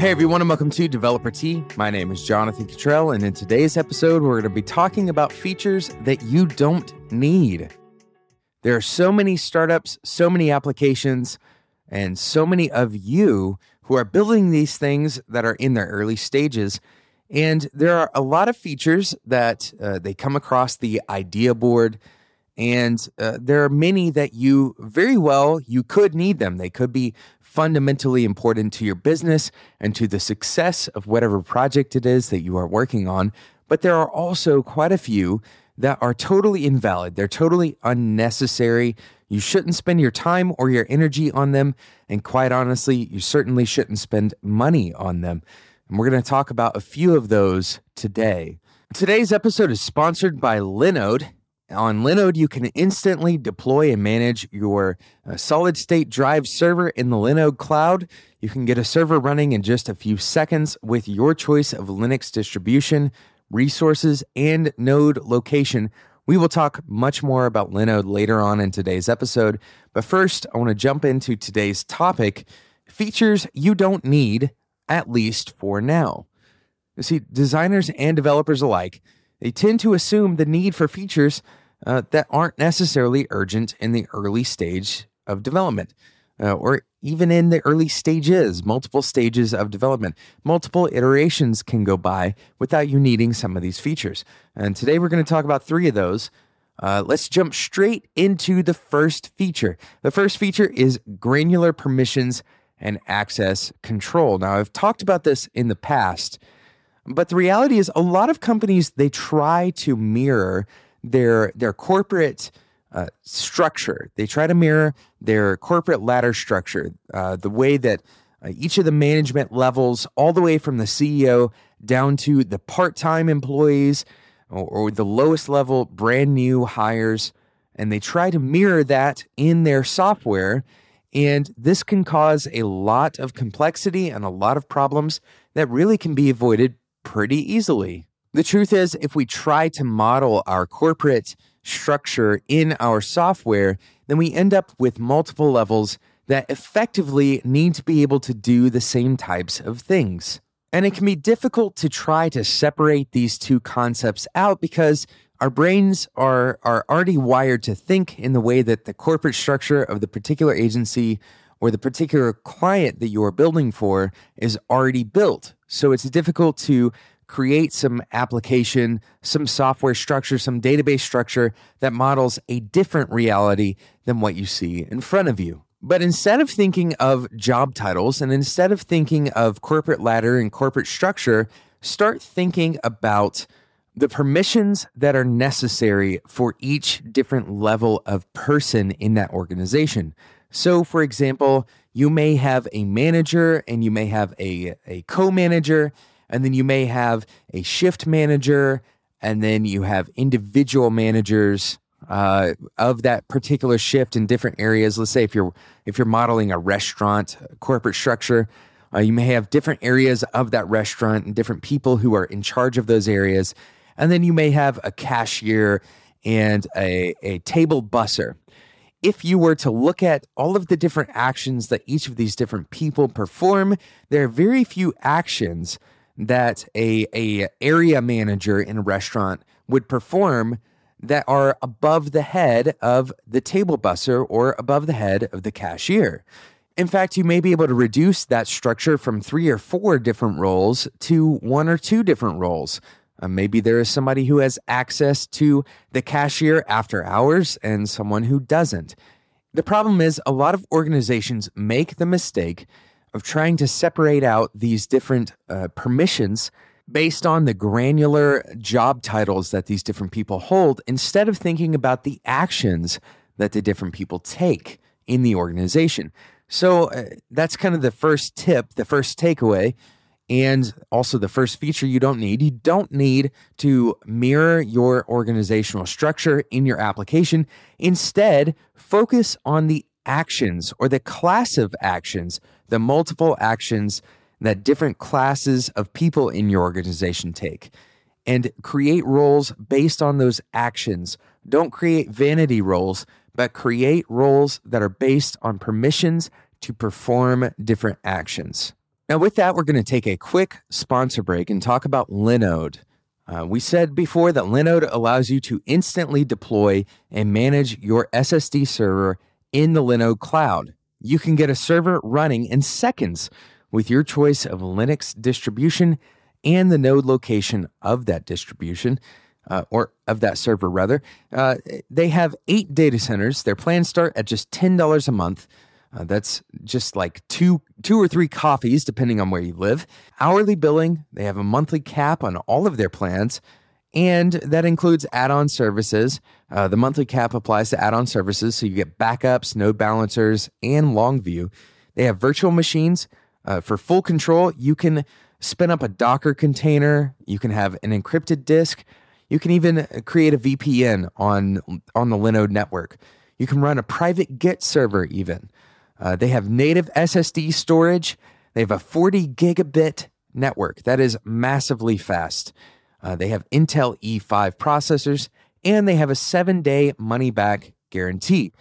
Hey everyone, and welcome to Developer Tea. My name is Jonathan Cutrell, and in today's episode, we're going to be talking about features that you don't need. There are so many startups, so many applications, and so many of you who are building these things that are in their early stages. And there are a lot of features that uh, they come across the idea board, and uh, there are many that you very well you could need them. They could be fundamentally important to your business and to the success of whatever project it is that you are working on. But there are also quite a few that are totally invalid. They're totally unnecessary. You shouldn't spend your time or your energy on them. And quite honestly, you certainly shouldn't spend money on them. And we're going to talk about a few of those today. Today's episode is sponsored by Linode. On Linode, you can instantly deploy and manage your uh, solid state drive server in the Linode cloud. You can get a server running in just a few seconds with your choice of Linux distribution, resources, and node location. We will talk much more about Linode later on in today's episode. But first, I want to jump into today's topic features you don't need, at least for now. You see, designers and developers alike, they tend to assume the need for features uh, that aren't necessarily urgent in the early stage of development. Uh, or even in the early stages, multiple stages of development. Multiple iterations can go by without you needing some of these features. And today we're going to talk about three of those. Uh, let's jump straight into the first feature. The first feature is granular permissions and access control. Now, I've talked about this in the past, but the reality is a lot of companies they try to mirror their their corporate uh, structure. They try to mirror their corporate ladder structure, uh, the way that uh, each of the management levels, all the way from the CEO down to the part time employees or, or, the lowest level brand new hires, and they try to mirror that in their software. And this can cause a lot of complexity and a lot of problems that really can be avoided pretty easily. The truth is, if we try to model our corporate structure in our software, then we end up with multiple levels that effectively need to be able to do the same types of things. And it can be difficult to try to separate these two concepts out because our brains are, are already wired to think in the way that the corporate structure of the particular agency or the particular client that you are building for is already built. So it's difficult to create some application, some software structure, some database structure that models a different reality than what you see in front of you. But instead of thinking of job titles and instead of thinking of corporate ladder and corporate structure, start thinking about the permissions that are necessary for each different level of person in that organization. So, for example, you may have a manager and you may have a, a co manager, and then you may have a shift manager, and then you have individual managers uh, of that particular shift in different areas. Let's say if you're if you're modeling a restaurant corporate structure, uh, you may have different areas of that restaurant and different people who are in charge of those areas, and then you may have a cashier and a, a table busser. If you were to look at all of the different actions that each of these different people perform, there are very few actions that a, a area manager in a restaurant would perform that are above the head of the table busser or above the head of the cashier. In fact, you may be able to reduce that structure from three or four different roles to one or two different roles. Uh, maybe there is somebody who has access to the cashier after hours and someone who doesn't. The problem is, a lot of organizations make the mistake of trying to separate out these different uh, permissions based on the granular job titles that these different people hold instead of thinking about the actions that the different people take in the organization. So uh, that's kind of the first tip, the first takeaway, and also the first feature you don't need. You don't need to mirror your organizational structure in your application. Instead, focus on the actions or the class of actions, the multiple actions that different classes of people in your organization take, and create roles based on those actions. Don't create vanity roles, but create roles that are based on permissions to perform different actions. Now, with that, we're going to take a quick sponsor break and talk about Linode. Uh, we said before that Linode allows you to instantly deploy and manage your SSD server in the Linode cloud. You can get a server running in seconds with your choice of Linux distribution and the node location of that distribution. Uh, or of that server, rather. Uh, they have eight data centers. Their plans start at just $10 a month. Uh, that's just like two, two or three coffees, depending on where you live. Hourly billing, they have a monthly cap on all of their plans, and that includes add on services. Uh, the monthly cap applies to add on services, so you get backups, node balancers, and Longview. They have virtual machines. Uh, for full control, you can spin up a Docker container, you can have an encrypted disk, you can even create a VPN on, on the Linode network. You can run a private Git server, even. Uh, they have native SSD storage. They have a 40 gigabit network that is massively fast. Uh, they have Intel E5 processors and they have a seven day money back guarantee.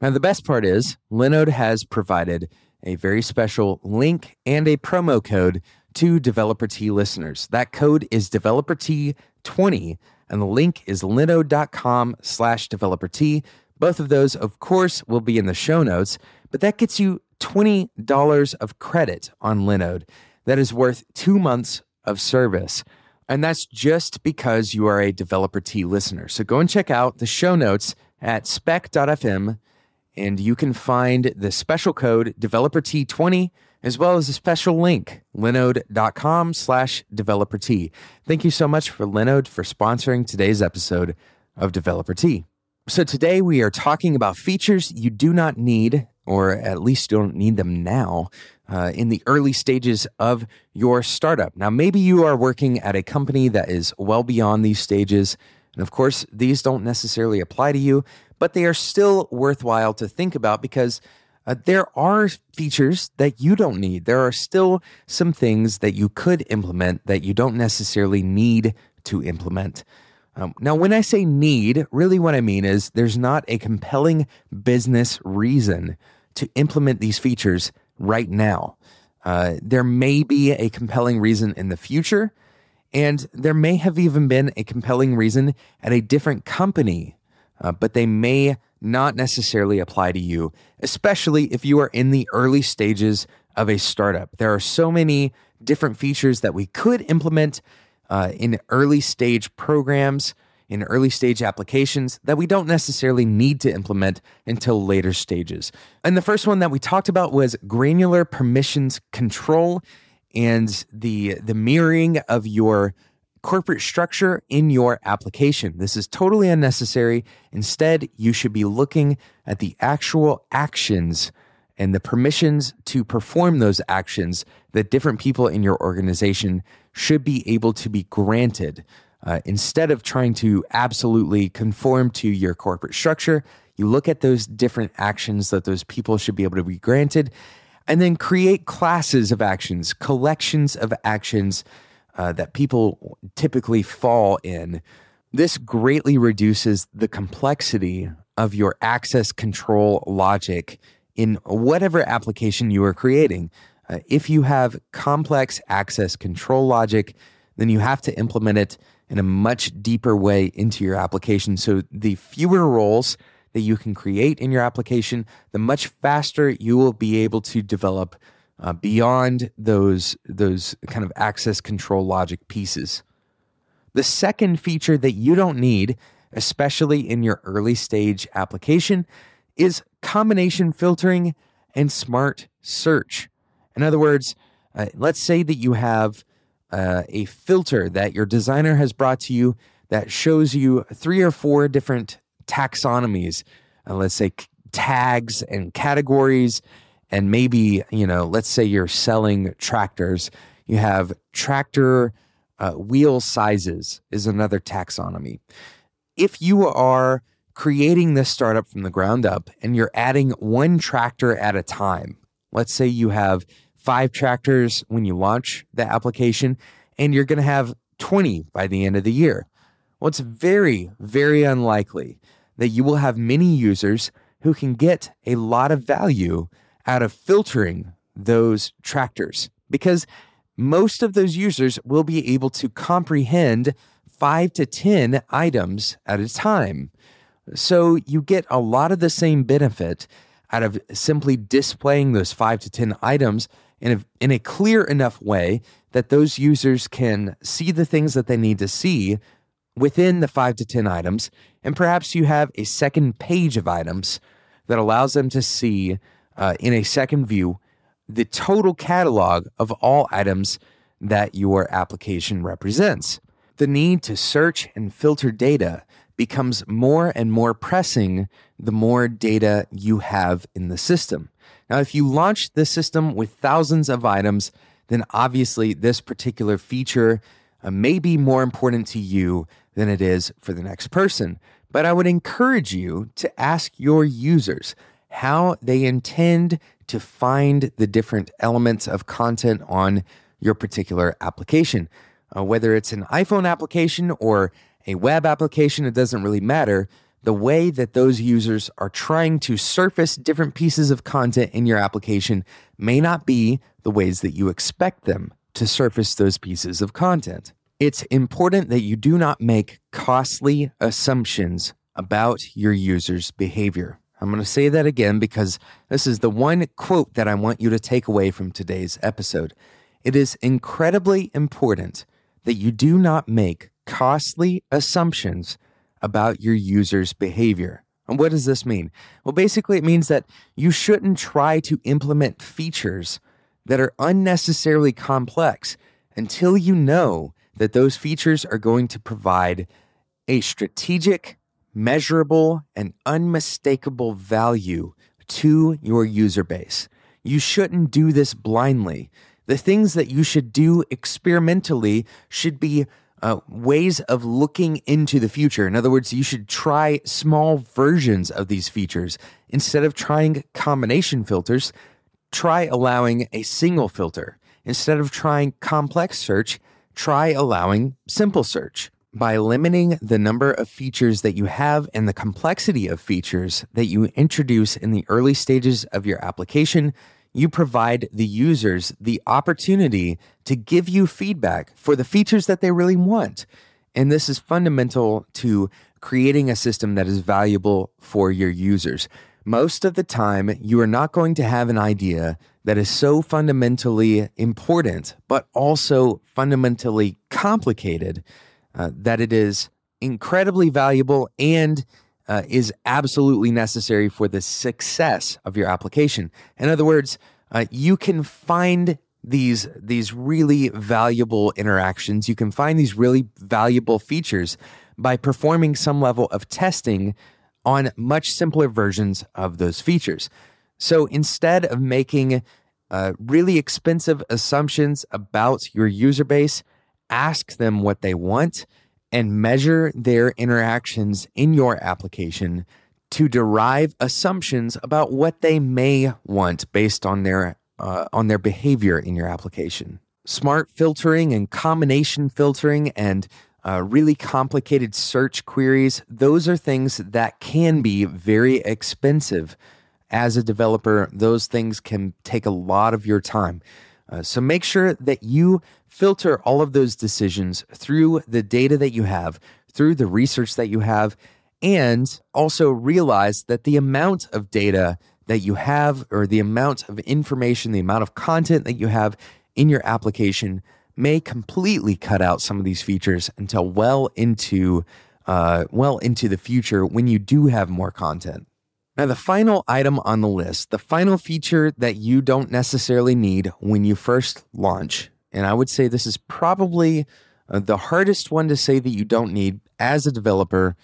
Now, the best part is Linode has provided a very special link and a promo code to Developer Tea listeners. That code is Developer Tea20, and the link is linode.com slash developer tea. Both of those, of course, will be in the show notes but that gets you $20 of credit on Linode. That is worth two months of service. And that's just because you are a Developer Tea listener. So go and check out the show notes at spec.fm and you can find the special code Developer Tea20 as well as a special link, linode.com slash developer tea. Thank you so much for Linode for sponsoring today's episode of Developer Tea. So today we are talking about features you do not need or at least you don't need them now uh, in the early stages of your startup. Now, maybe you are working at a company that is well beyond these stages. And of course, these don't necessarily apply to you, but they are still worthwhile to think about because uh, there are features that you don't need. There are still some things that you could implement that you don't necessarily need to implement. Um, now, when I say need, really what I mean is there's not a compelling business reason to implement these features right now. Uh, there may be a compelling reason in the future, and there may have even been a compelling reason at a different company, uh, but they may not necessarily apply to you, especially if you are in the early stages of a startup. There are so many different features that we could implement uh, in early stage programs in early stage applications that we don't necessarily need to implement until later stages. And the first one that we talked about was granular permissions control and the, the mirroring of your corporate structure in your application. This is totally unnecessary. Instead, you should be looking at the actual actions and the permissions to perform those actions that different people in your organization should be able to be granted. Uh, instead of trying to absolutely conform to your corporate structure, you look at those different actions that those people should be able to be granted, and then create classes of actions, collections of actions uh, that people typically fall in. This greatly reduces the complexity of your access control logic in whatever application you are creating. Uh, if you have complex access control logic, then you have to implement it in a much deeper way into your application. So the fewer roles that you can create in your application, the much faster you will be able to develop uh, beyond those those kind of access control logic pieces. The second feature that you don't need, especially in your early stage application, is combination filtering and smart search. In other words, uh, let's say that you have uh, a filter that your designer has brought to you that shows you three or four different taxonomies, uh, let's say c- tags and categories, and maybe, you know, let's say you're selling tractors. You have tractor uh, wheel sizes, is another taxonomy. If you are creating this startup from the ground up and you're adding one tractor at a time, let's say you have five tractors when you launch the application, and you're going to have 20 by the end of the year. Well, it's very, very unlikely that you will have many users who can get a lot of value out of filtering those tractors because most of those users will be able to comprehend five to 10 items at a time. So you get a lot of the same benefit out of simply displaying those five to 10 items in a, in a clear enough way that those users can see the things that they need to see within the five to 10 items. And perhaps you have a second page of items that allows them to see uh, in a second view the total catalog of all items that your application represents. The need to search and filter data becomes more and more pressing the more data you have in the system. Now, if you launch the system with thousands of items, then obviously this particular feature uh, may be more important to you than it is for the next person. But I would encourage you to ask your users how they intend to find the different elements of content on your particular application. Uh, whether it's an iPhone application or a web application, it doesn't really matter. The way that those users are trying to surface different pieces of content in your application may not be the ways that you expect them to surface those pieces of content. It's important that you do not make costly assumptions about your user's behavior. I'm going to say that again because this is the one quote that I want you to take away from today's episode. It is incredibly important that you do not make costly assumptions about your user's behavior. And what does this mean? Well, basically, it means that you shouldn't try to implement features that are unnecessarily complex until you know that those features are going to provide a strategic, measurable, and unmistakable value to your user base. You shouldn't do this blindly. The things that you should do experimentally should be uh, ways of looking into the future. In other words, you should try small versions of these features. Instead of trying combination filters, try allowing a single filter. Instead of trying complex search, try allowing simple search. By limiting the number of features that you have and the complexity of features that you introduce in the early stages of your application, you provide the users the opportunity to give you feedback for the features that they really want. And this is fundamental to creating a system that is valuable for your users. Most of the time, you are not going to have an idea that is so fundamentally important, but also fundamentally complicated uh, that it is incredibly valuable and uh, is absolutely necessary for the success of your application. In other words, uh, you can find these these really valuable interactions. You can find these really valuable features by performing some level of testing on much simpler versions of those features. So instead of making uh, really expensive assumptions about your user base, ask them what they want and measure their interactions in your application to derive assumptions about what they may want based on their uh, on their behavior in your application. Smart filtering and combination filtering and uh, really complicated search queries, those are things that can be very expensive. As a developer, those things can take a lot of your time. Uh, so make sure that you filter all of those decisions through the data that you have, through the research that you have, and also realize that the amount of data that you have, or the amount of information, the amount of content that you have in your application, may completely cut out some of these features until well into uh, well into the future when you do have more content. Now, the final item on the list, the final feature that you don't necessarily need when you first launch, and I would say this is probably uh, the hardest one to say that you don't need as a developer,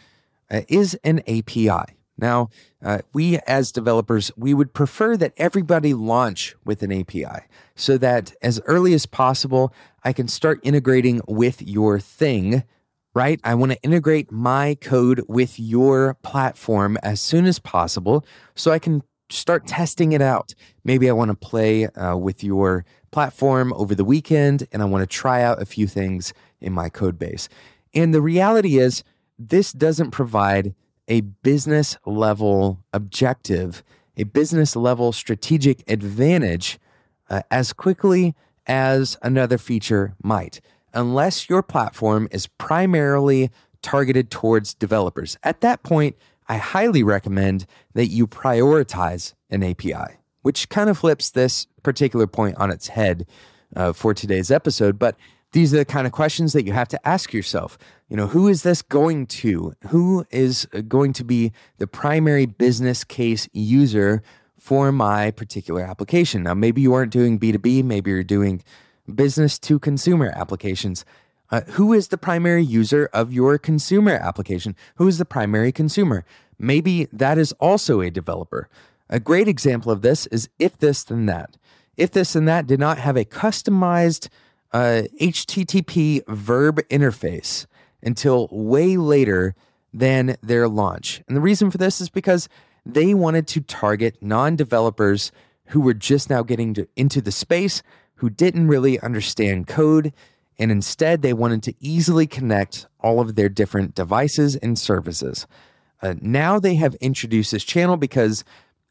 uh, is an API. Now, uh, we as developers, we would prefer that everybody launch with an API so that as early as possible, I can start integrating with your thing right? I want to integrate my code with your platform as soon as possible so I can start testing it out. Maybe I want to play uh, with your platform over the weekend and I want to try out a few things in my code base. And the reality is, this doesn't provide a business level objective, a business level strategic advantage uh, as quickly as another feature might, unless your platform is primarily targeted towards developers. At that point, I highly recommend that you prioritize an API, which kind of flips this particular point on its head uh, for today's episode. But these are the kind of questions that you have to ask yourself. You know, who is this going to? Who is going to be the primary business case user for my particular application? Now, maybe you aren't doing B2B, maybe you're doing business to consumer applications. Uh, who is the primary user of your consumer application? Who is the primary consumer? Maybe that is also a developer. A great example of this is If This Then That. If This and That did not have a customized uh, HTTP verb interface until way later than their launch. And the reason for this is because they wanted to target non developers who were just now getting to, into the space, who didn't really understand code, and instead they wanted to easily connect all of their different devices and services. Uh, now they have introduced this channel because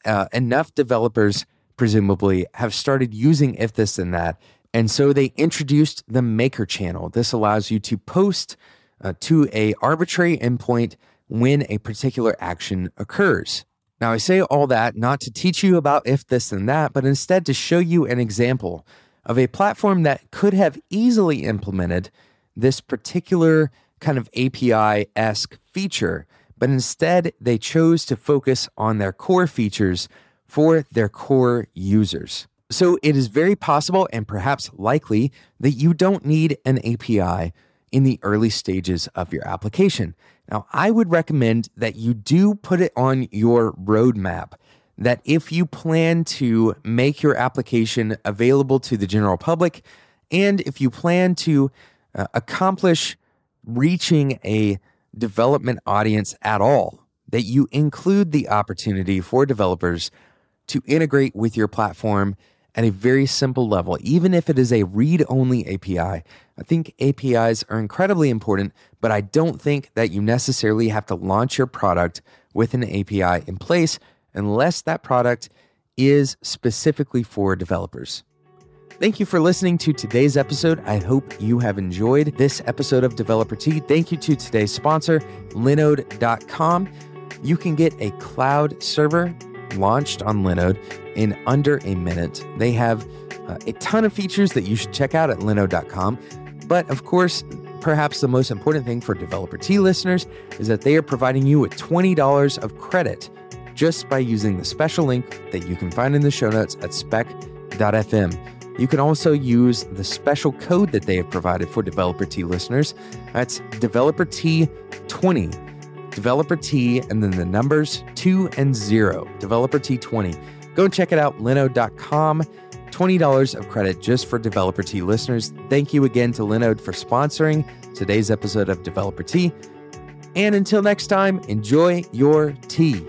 uh, enough developers presumably have started using if this and that and so they introduced the maker channel. This allows you to post uh, to a arbitrary endpoint when a particular action occurs. Now i say all that not to teach you about if this and that but instead to show you an example of a platform that could have easily implemented this particular kind of API esque feature, but instead they chose to focus on their core features for their core users. So it is very possible and perhaps likely that you don't need an API in the early stages of your application. Now, I would recommend that you do put it on your roadmap that if you plan to make your application available to the general public, and if you plan to uh, accomplish reaching a development audience at all, that you include the opportunity for developers to integrate with your platform at a very simple level, even if it is a read only API. I think APIs are incredibly important, but I don't think that you necessarily have to launch your product with an API in place unless that product is specifically for developers. Thank you for listening to today's episode. I hope you have enjoyed this episode of Developer Tea. Thank you to today's sponsor, Linode.com. You can get a cloud server launched on Linode in under a minute. They have uh, a ton of features that you should check out at Linode.com. But of course, perhaps the most important thing for Developer Tea listeners is that they are providing you with $20 of credit just by using the special link that you can find in the show notes at spec.fm. You can also use the special code that they have provided for Developer Tea listeners. That's Developer Tea20. Developer Tea and then the numbers 2 and 0. Developer Tea20. Go check it out, linode.com. $20 of credit just for Developer Tea listeners. Thank you again to Linode for sponsoring today's episode of Developer Tea. And until next time, enjoy your tea.